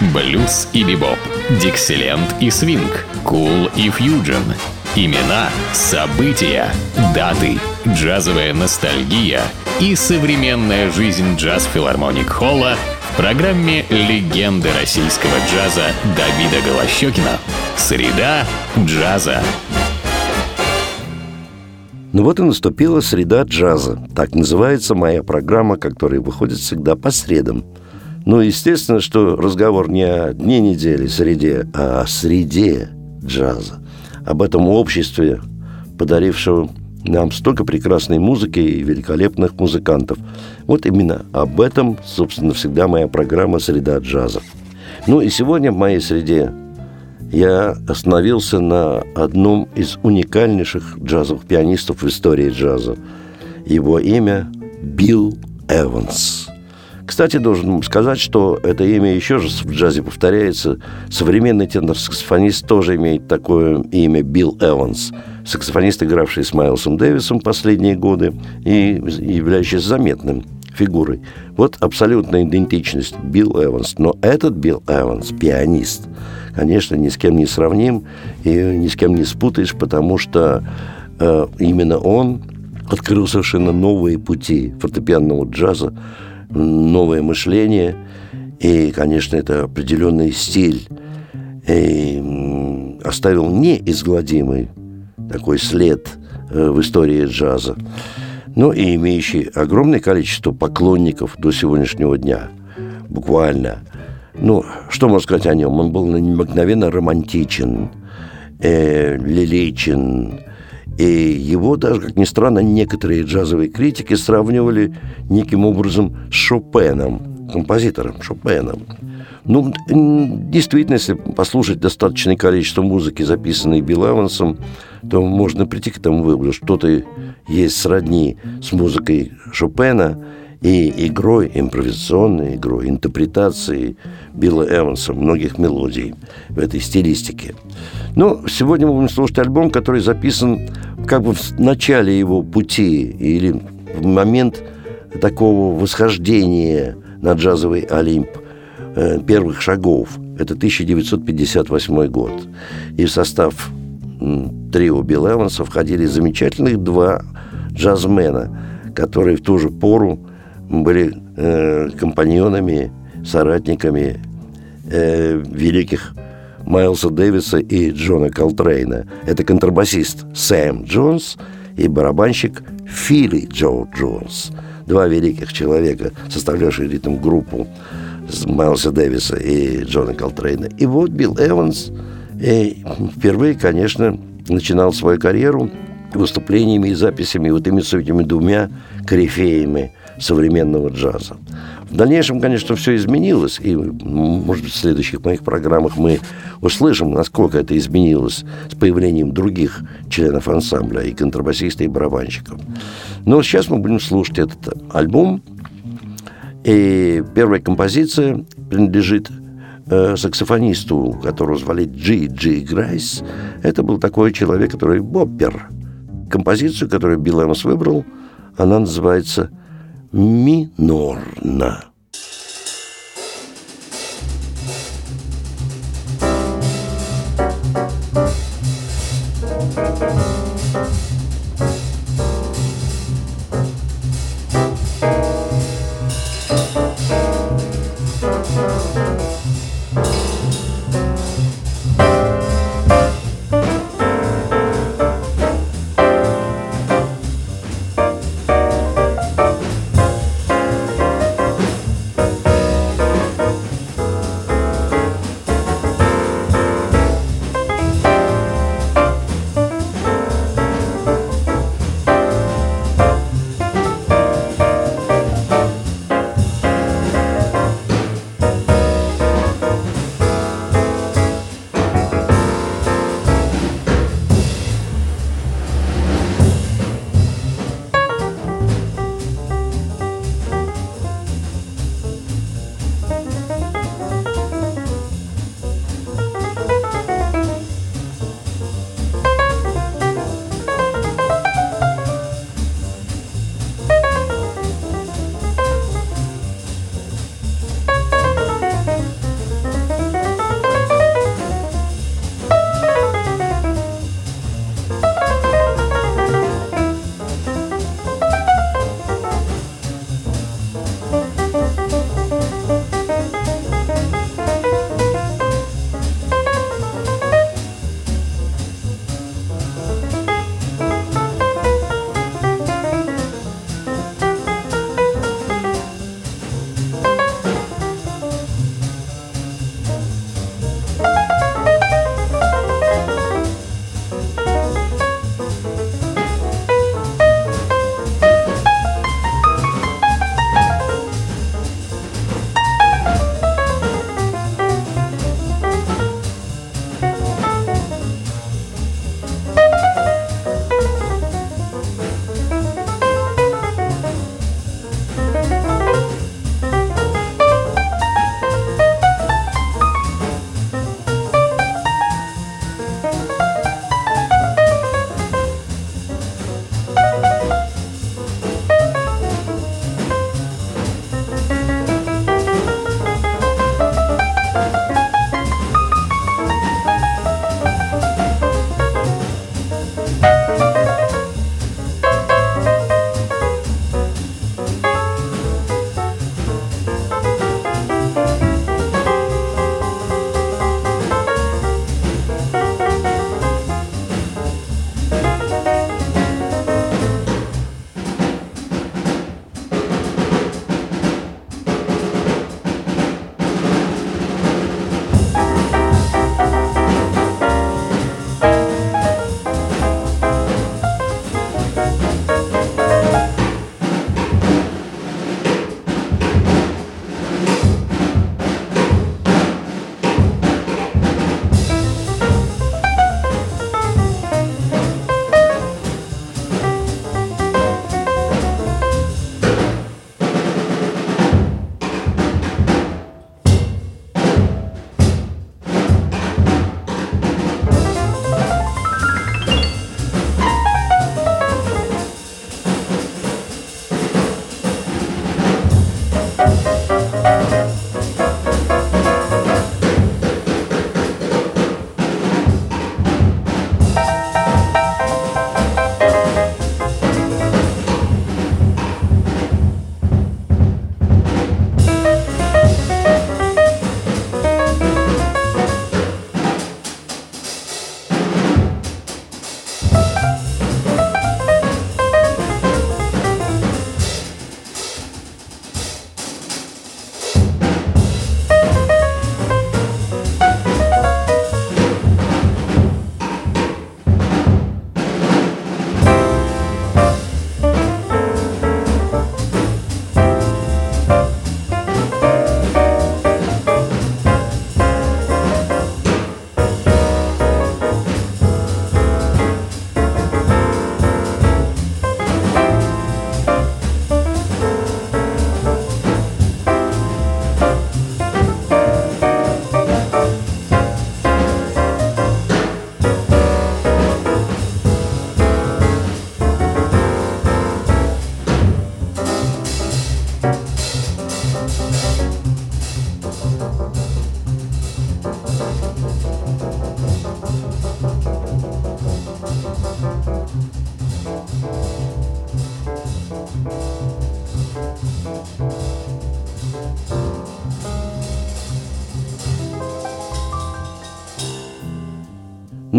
блюз и бибоп, дикселент и свинг, кул и фьюджен. Имена, события, даты, джазовая ностальгия и современная жизнь джаз-филармоник Холла в программе «Легенды российского джаза» Давида Голощекина. Среда джаза. Ну вот и наступила среда джаза. Так называется моя программа, которая выходит всегда по средам. Ну, естественно, что разговор не о дне недели, среде, а о среде джаза. Об этом обществе, подарившего нам столько прекрасной музыки и великолепных музыкантов. Вот именно об этом, собственно, всегда моя программа «Среда джаза». Ну и сегодня в моей среде я остановился на одном из уникальнейших джазовых пианистов в истории джаза. Его имя Билл Эванс. Кстати, должен сказать, что это имя еще же в джазе повторяется. Современный тенор-саксофонист тоже имеет такое имя Билл Эванс. Саксофонист, игравший с Майлсом Дэвисом последние годы и являющийся заметным фигурой. Вот абсолютная идентичность Билл Эванс. Но этот Билл Эванс, пианист, конечно, ни с кем не сравним и ни с кем не спутаешь, потому что э, именно он открыл совершенно новые пути фортепианного джаза, новое мышление, и, конечно, это определенный стиль, и оставил неизгладимый такой след э, в истории джаза, но и имеющий огромное количество поклонников до сегодняшнего дня. Буквально. Ну, что можно сказать о нем? Он был необыкновенно романтичен, э, лиричен, и его даже, как ни странно, некоторые джазовые критики сравнивали неким образом с Шопеном, композитором Шопеном. Ну, действительно, если послушать достаточное количество музыки, записанной Билл Эвансом, то можно прийти к тому выводу, что-то есть сродни с музыкой Шопена и игрой, импровизационной игрой, интерпретацией Билла Эванса многих мелодий в этой стилистике. Но сегодня мы будем слушать альбом, который записан как бы в начале его пути или в момент такого восхождения на джазовый Олимп э, первых шагов. Это 1958 год. И в состав трио Билл Эванса входили замечательных два джазмена, которые в ту же пору были э, компаньонами, соратниками э, великих Майлса Дэвиса и Джона Колтрейна. Это контрабасист Сэм Джонс и барабанщик Фили Джо Джонс. Два великих человека, составлявшие ритм-группу Майлса Дэвиса и Джона Колтрейна. И вот Билл Эванс и впервые, конечно, начинал свою карьеру выступлениями и записями вот именно с этими двумя корифеями современного джаза. В дальнейшем, конечно, все изменилось, и, может быть, в следующих моих программах мы услышим, насколько это изменилось с появлением других членов ансамбля, и контрабасиста, и барабанщиков. Но сейчас мы будем слушать этот альбом, и первая композиция принадлежит э, саксофонисту, которого звали Джи Джи Грайс. Это был такой человек, который боппер. Композицию, которую Билл Эмос выбрал, она называется минорна.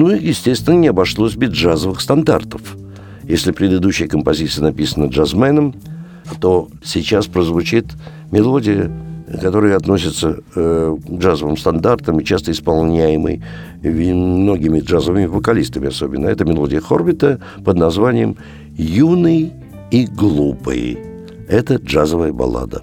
Ну и, естественно, не обошлось без джазовых стандартов. Если предыдущая композиция написана джазменом, то сейчас прозвучит мелодия, которая относится э, к джазовым стандартам и часто исполняемой многими джазовыми вокалистами особенно. Это мелодия Хорбита под названием «Юный и глупый». Это джазовая баллада.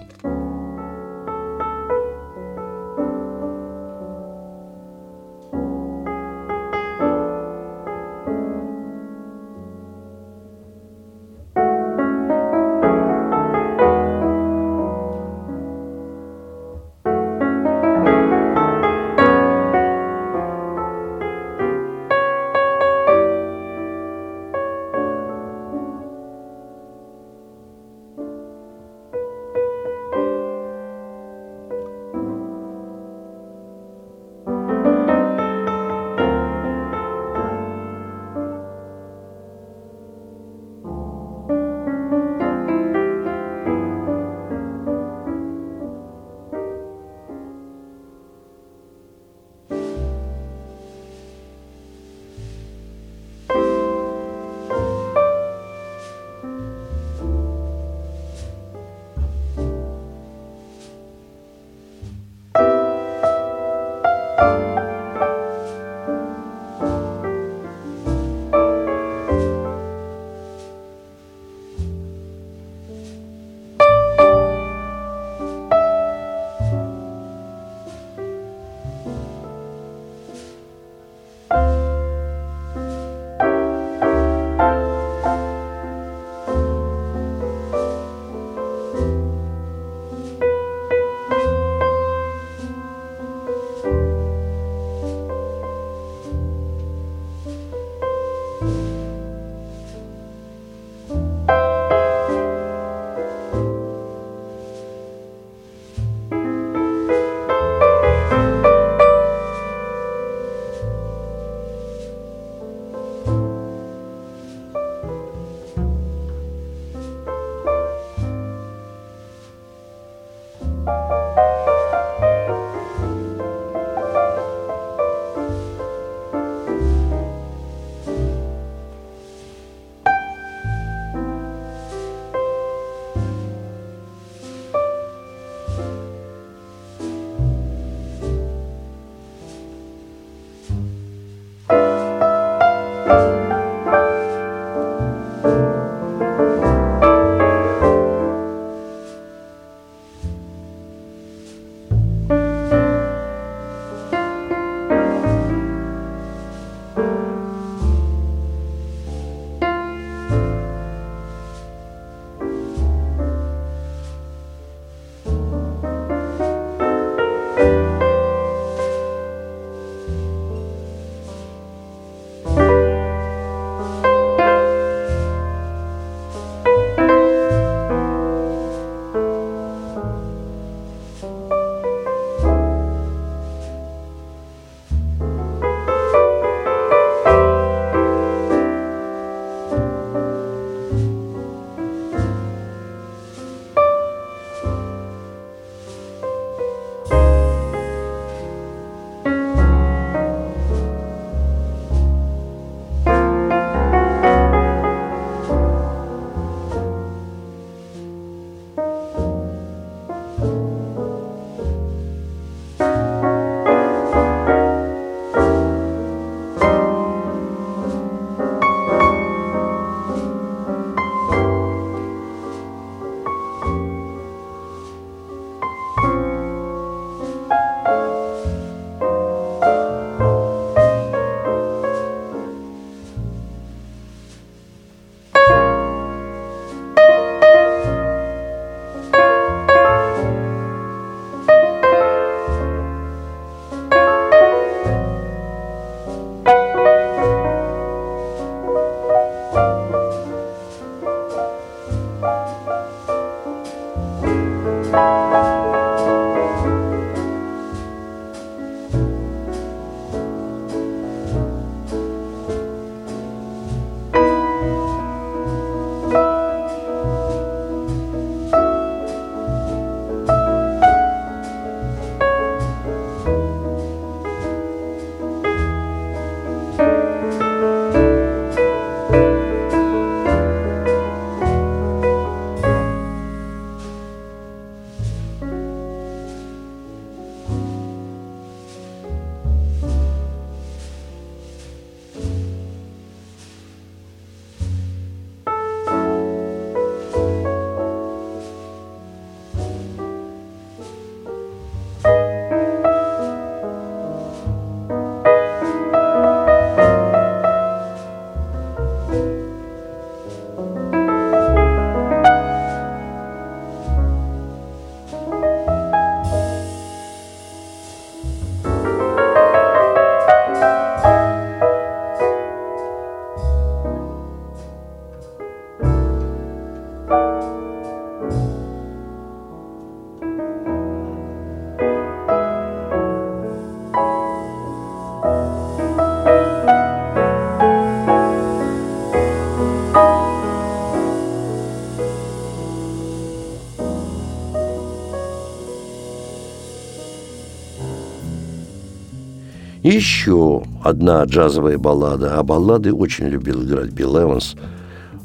Еще одна джазовая баллада. А баллады очень любил играть Билл Эванс.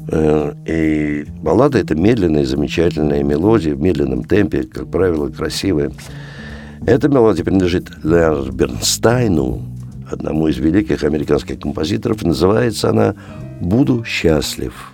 Э, и баллада – это медленная, замечательная мелодия в медленном темпе, как правило, красивая. Эта мелодия принадлежит Леонарду Бернстайну, одному из великих американских композиторов. Называется она «Буду счастлив».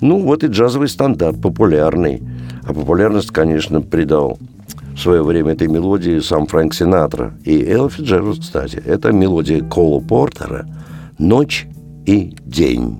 Ну, вот и джазовый стандарт, популярный. А популярность, конечно, придал в свое время этой мелодии сам Фрэнк Синатра. И Элла Фиджеральд, кстати. Это мелодия Кола Портера «Ночь и день».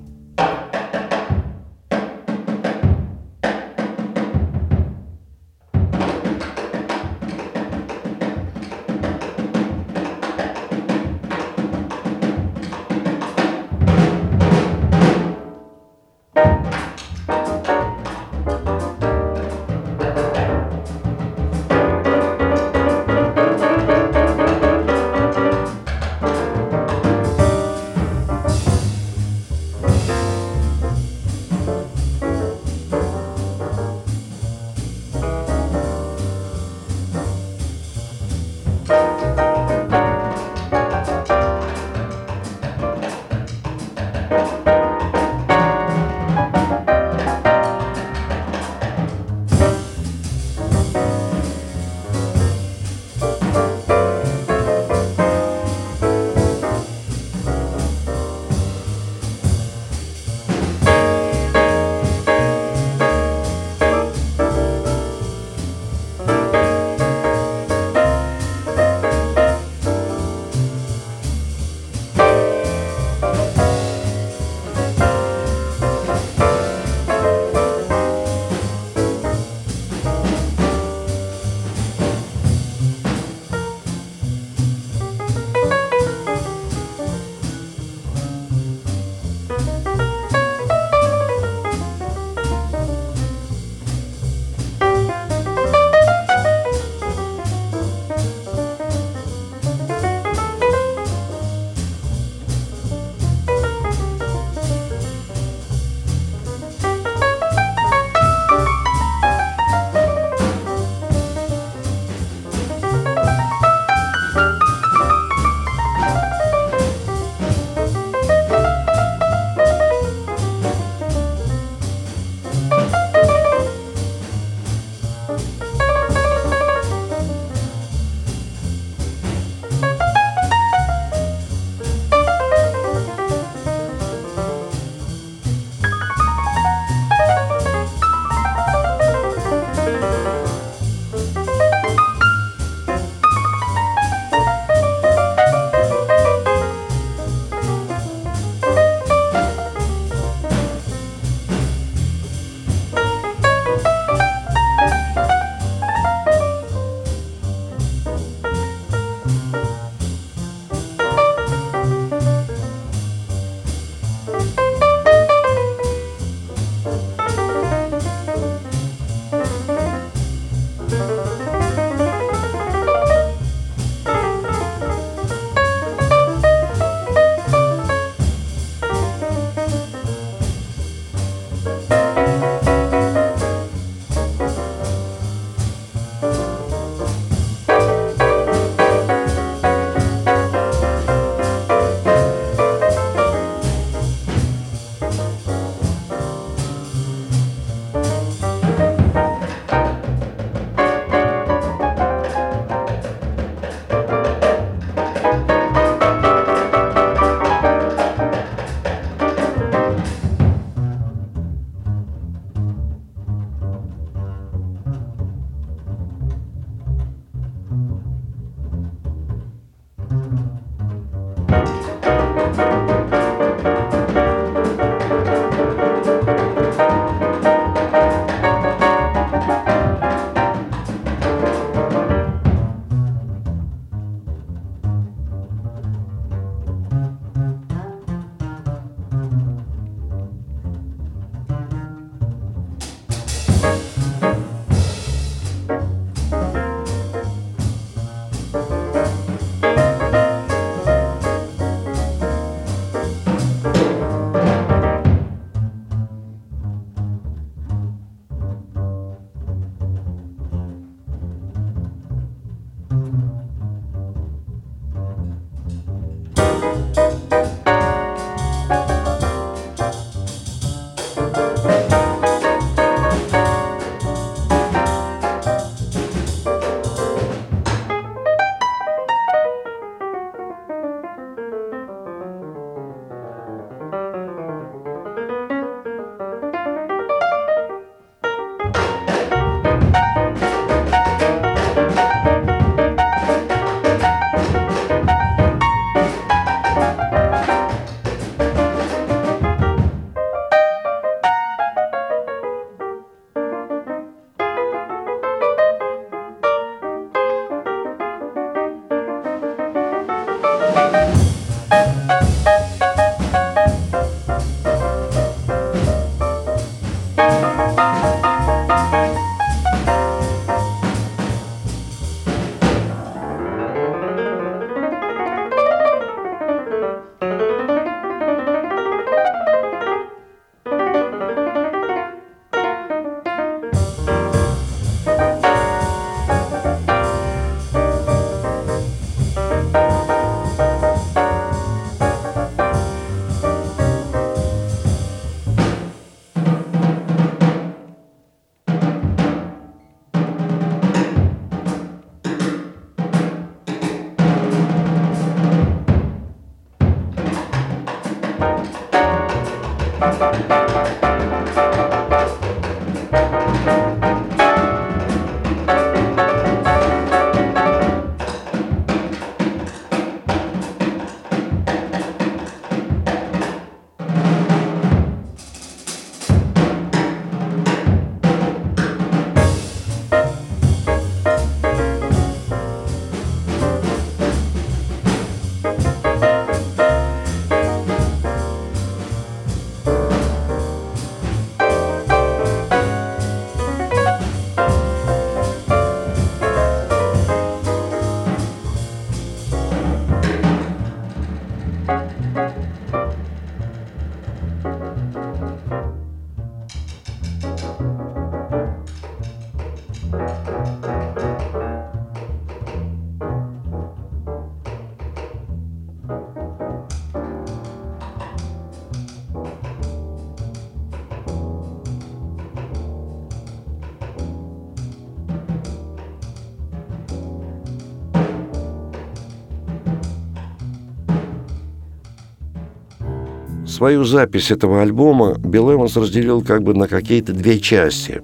Свою запись этого альбома Билл Эванс разделил как бы на какие-то две части.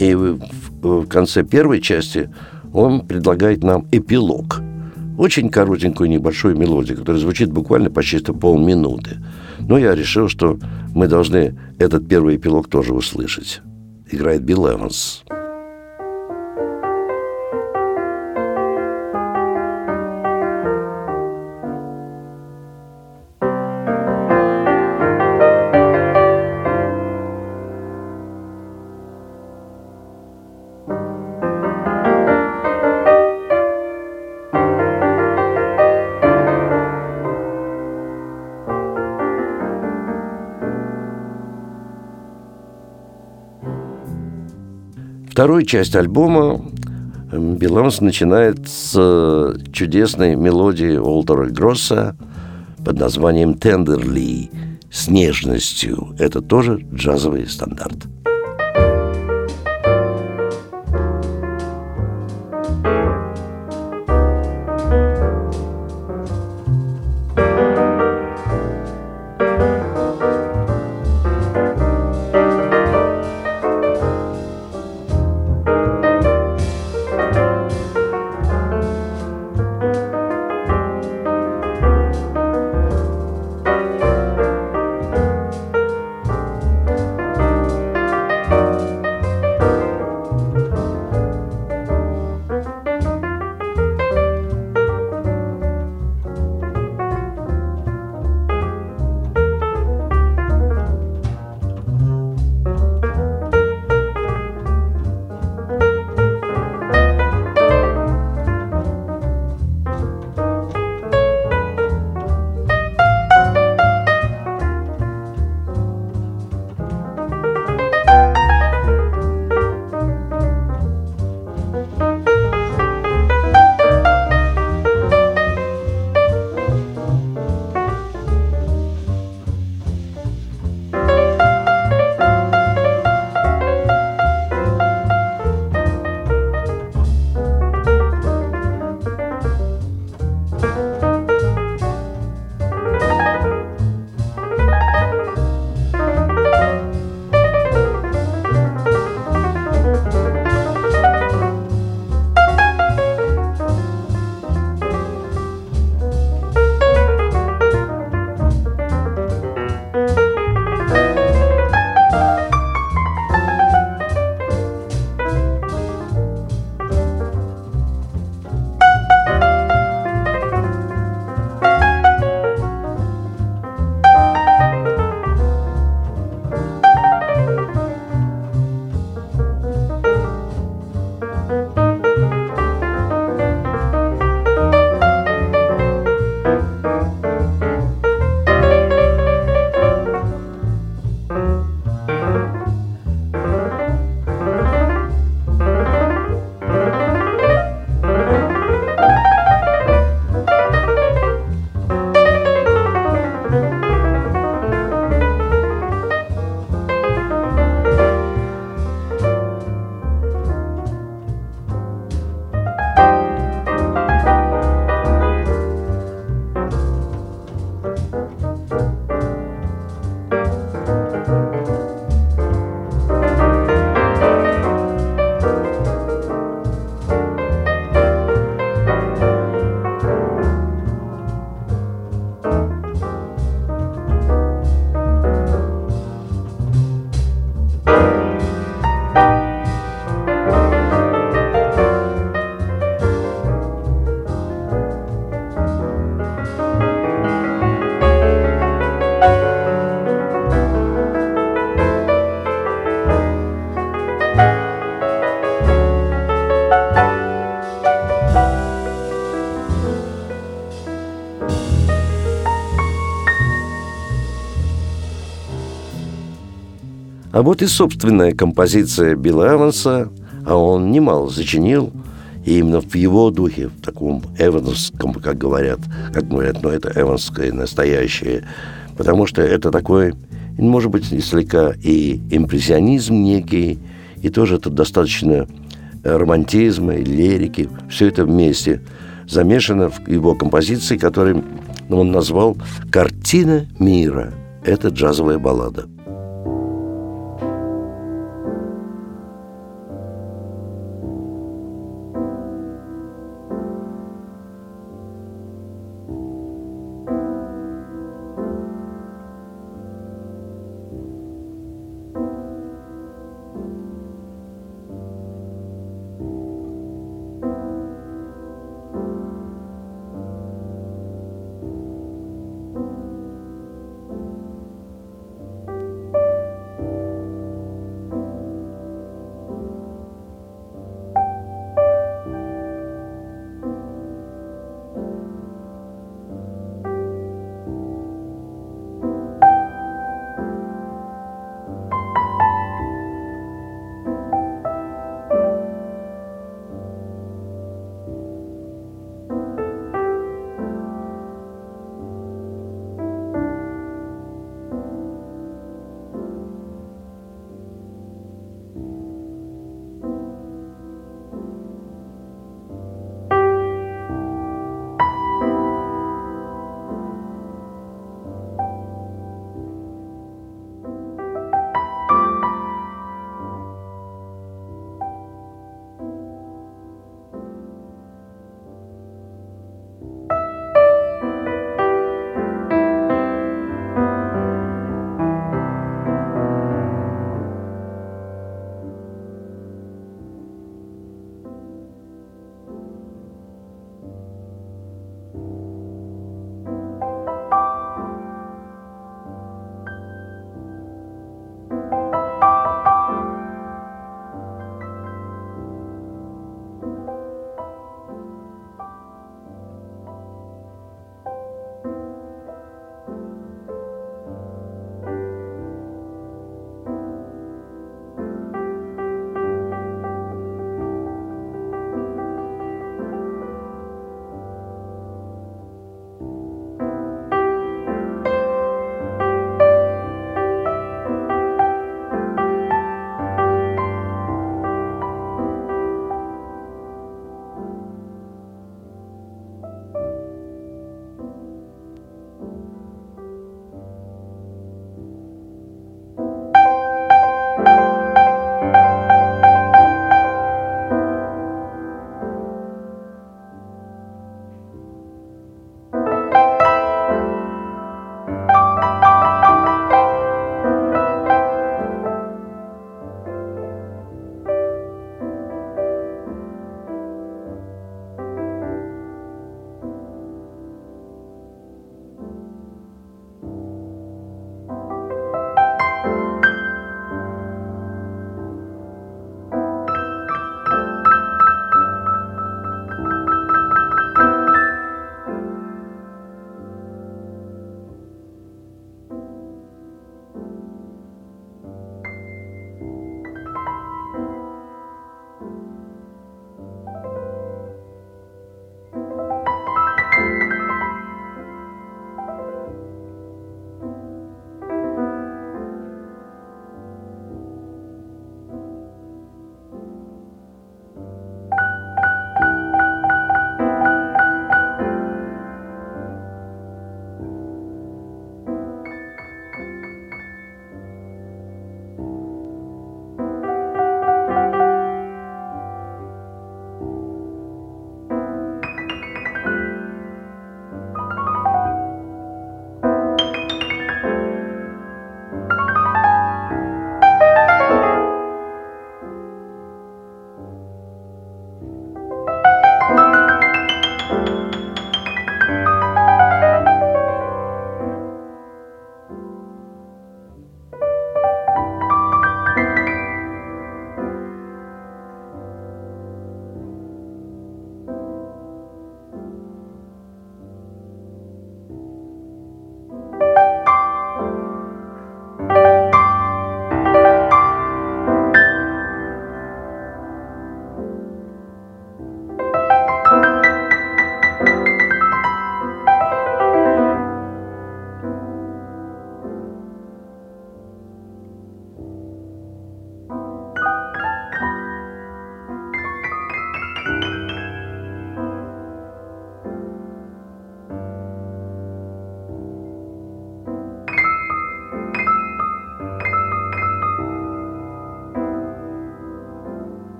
И в конце первой части он предлагает нам эпилог. Очень коротенькую небольшую мелодию, которая звучит буквально почти полминуты. Но я решил, что мы должны этот первый эпилог тоже услышать. Играет Билл Эванс. Вторую часть альбома Биланс начинает с э, чудесной мелодии Уолтера Гросса под названием «Тендерли» с нежностью. Это тоже джазовый стандарт. А вот и собственная композиция Билла Эванса, а он немало зачинил, и именно в его духе, в таком эвансском, как говорят, как говорят, но это эванское настоящее, потому что это такой, может быть, слегка и импрессионизм некий, и тоже это достаточно романтизма и лирики, все это вместе замешано в его композиции, которую он назвал «Картина мира». это джазовая баллада.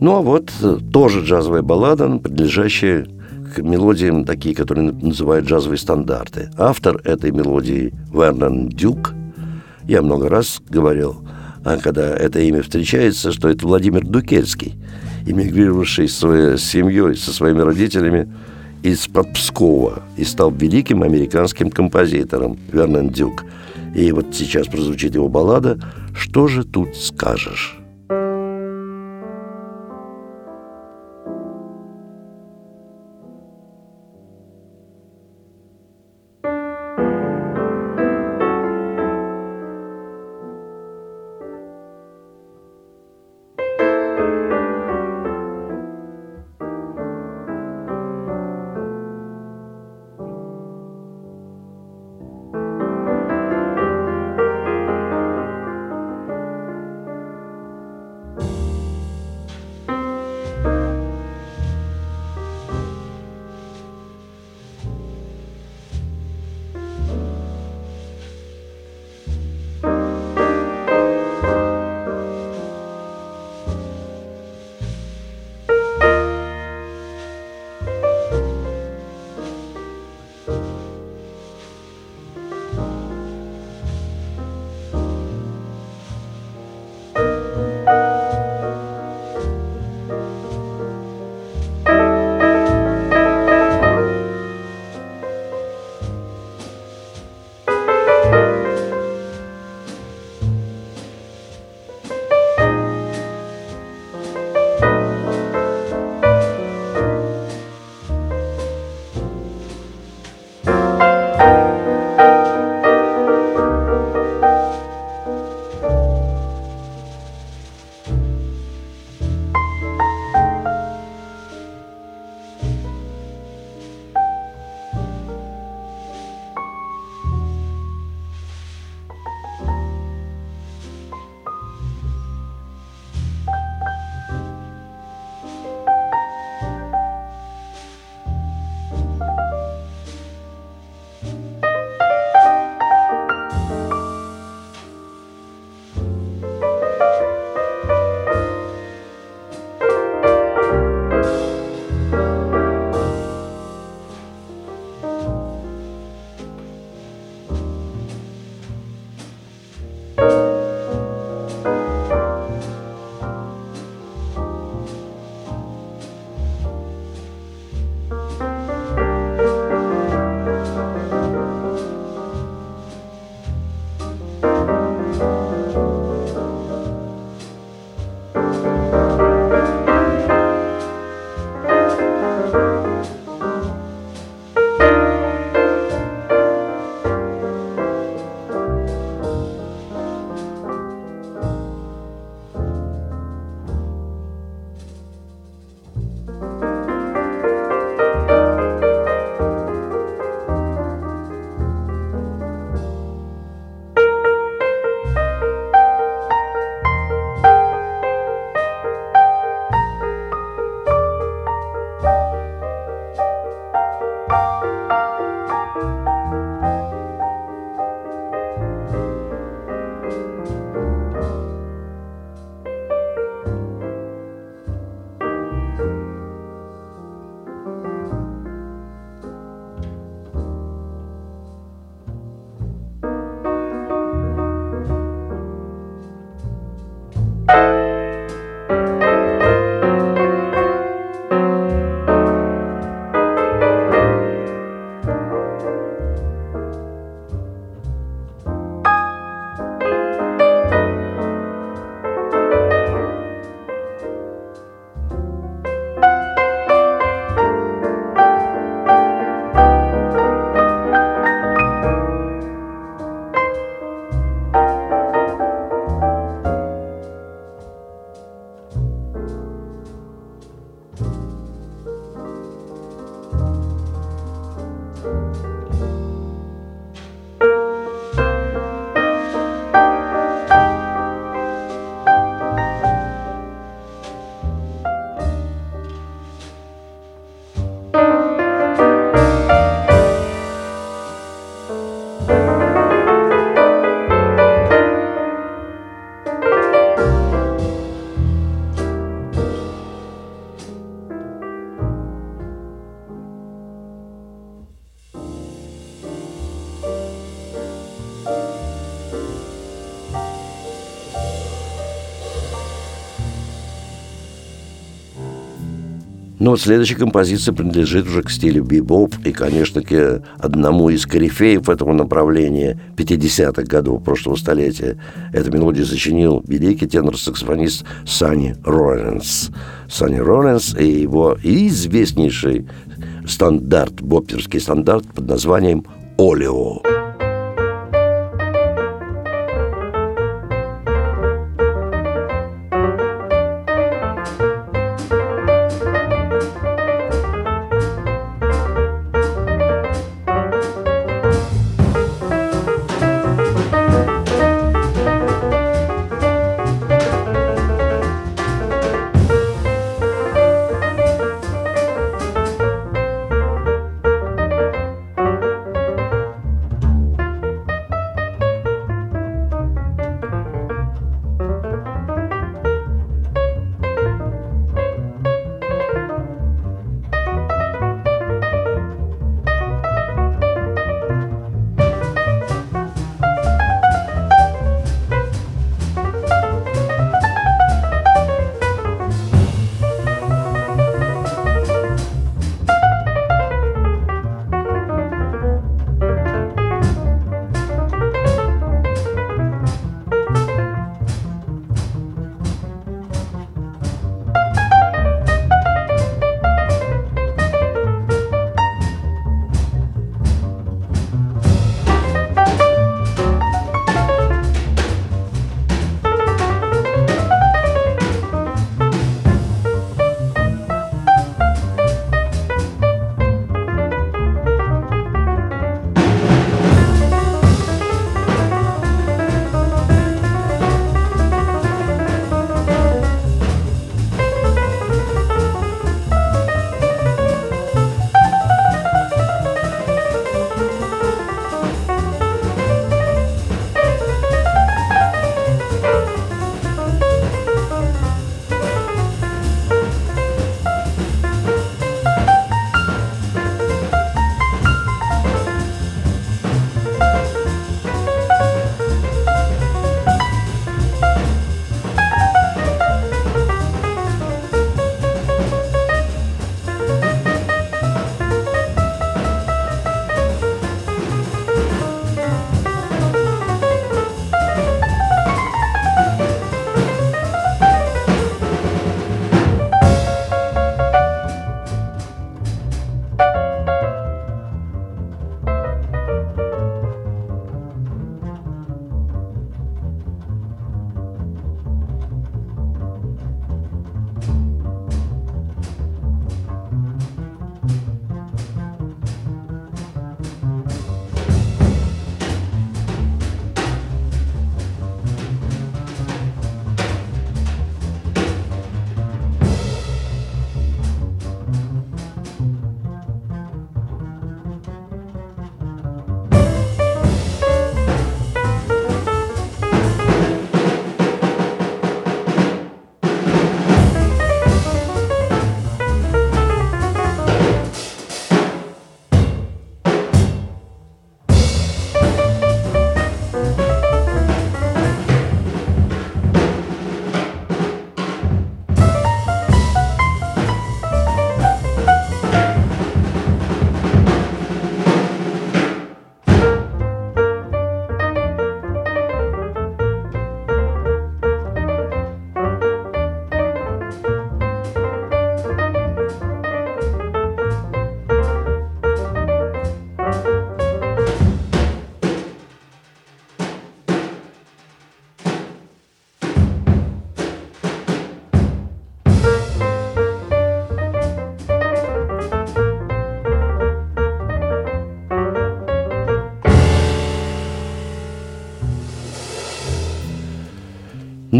Ну а вот э, тоже джазовая баллада, принадлежащая к мелодиям, такие, которые называют джазовые стандарты. Автор этой мелодии Вернон Дюк. Я много раз говорил, а когда это имя встречается, что это Владимир Дукельский, эмигрировавший своей семьей, со своими родителями из-под Пскова и стал великим американским композитором Вернон Дюк. И вот сейчас прозвучит его баллада «Что же тут скажешь?» Ну вот следующая композиция принадлежит уже к стилю бибоп и, конечно, к одному из корифеев этого направления 50-х годов прошлого столетия. Эту мелодию сочинил великий тенор-саксофонист Санни Роллинс. Санни Роллинс и его известнейший стандарт, бопперский стандарт под названием «Олео».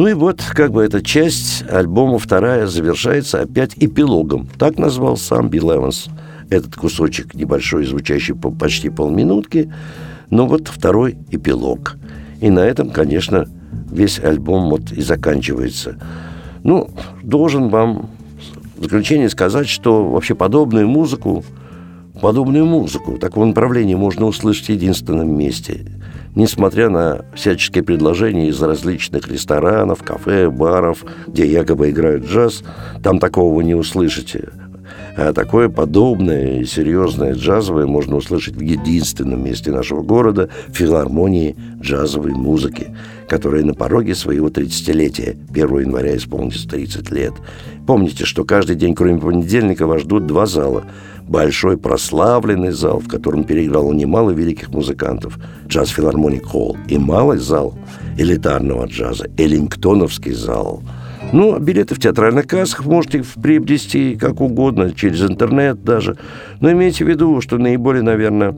Ну и вот, как бы эта часть альбома вторая завершается опять эпилогом. Так назвал сам Билл Эванс этот кусочек небольшой, звучащий по почти полминутки. Но вот второй эпилог. И на этом, конечно, весь альбом вот и заканчивается. Ну, должен вам в заключение сказать, что вообще подобную музыку, подобную музыку, такого направления можно услышать в единственном месте – несмотря на всяческие предложения из различных ресторанов, кафе, баров, где якобы играют джаз, там такого вы не услышите. А такое подобное и серьезное джазовое можно услышать в единственном месте нашего города – филармонии джазовой музыки, которая на пороге своего 30-летия. 1 января исполнится 30 лет. Помните, что каждый день, кроме понедельника, вас ждут два зала – большой прославленный зал, в котором переиграло немало великих музыкантов, джаз филармоник холл, и малый зал элитарного джаза, Эллингтоновский зал. Ну, а билеты в театральных кассах можете приобрести как угодно, через интернет даже. Но имейте в виду, что наиболее, наверное,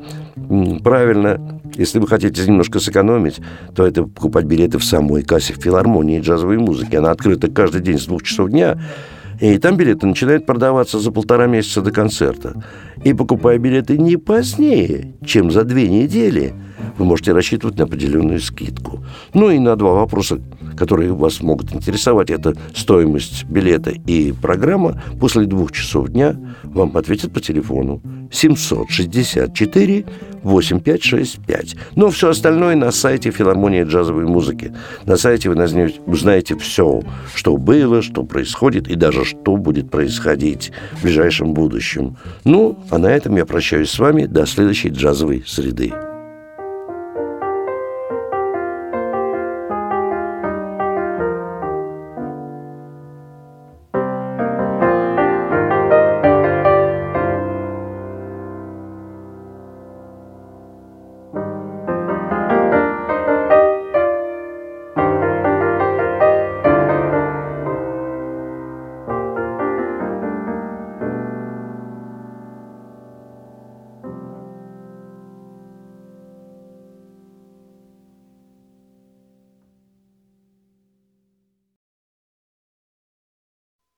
правильно, если вы хотите немножко сэкономить, то это покупать билеты в самой кассе в филармонии джазовой музыки. Она открыта каждый день с двух часов дня и там билеты начинают продаваться за полтора месяца до концерта. И покупая билеты не позднее, чем за две недели, вы можете рассчитывать на определенную скидку. Ну и на два вопроса, которые вас могут интересовать, это стоимость билета и программа, после двух часов дня вам ответят по телефону 764 8565. Но все остальное на сайте филармонии джазовой музыки. На сайте вы узнаете все, что было, что происходит и даже что будет происходить в ближайшем будущем. Ну, а на этом я прощаюсь с вами до следующей джазовой среды.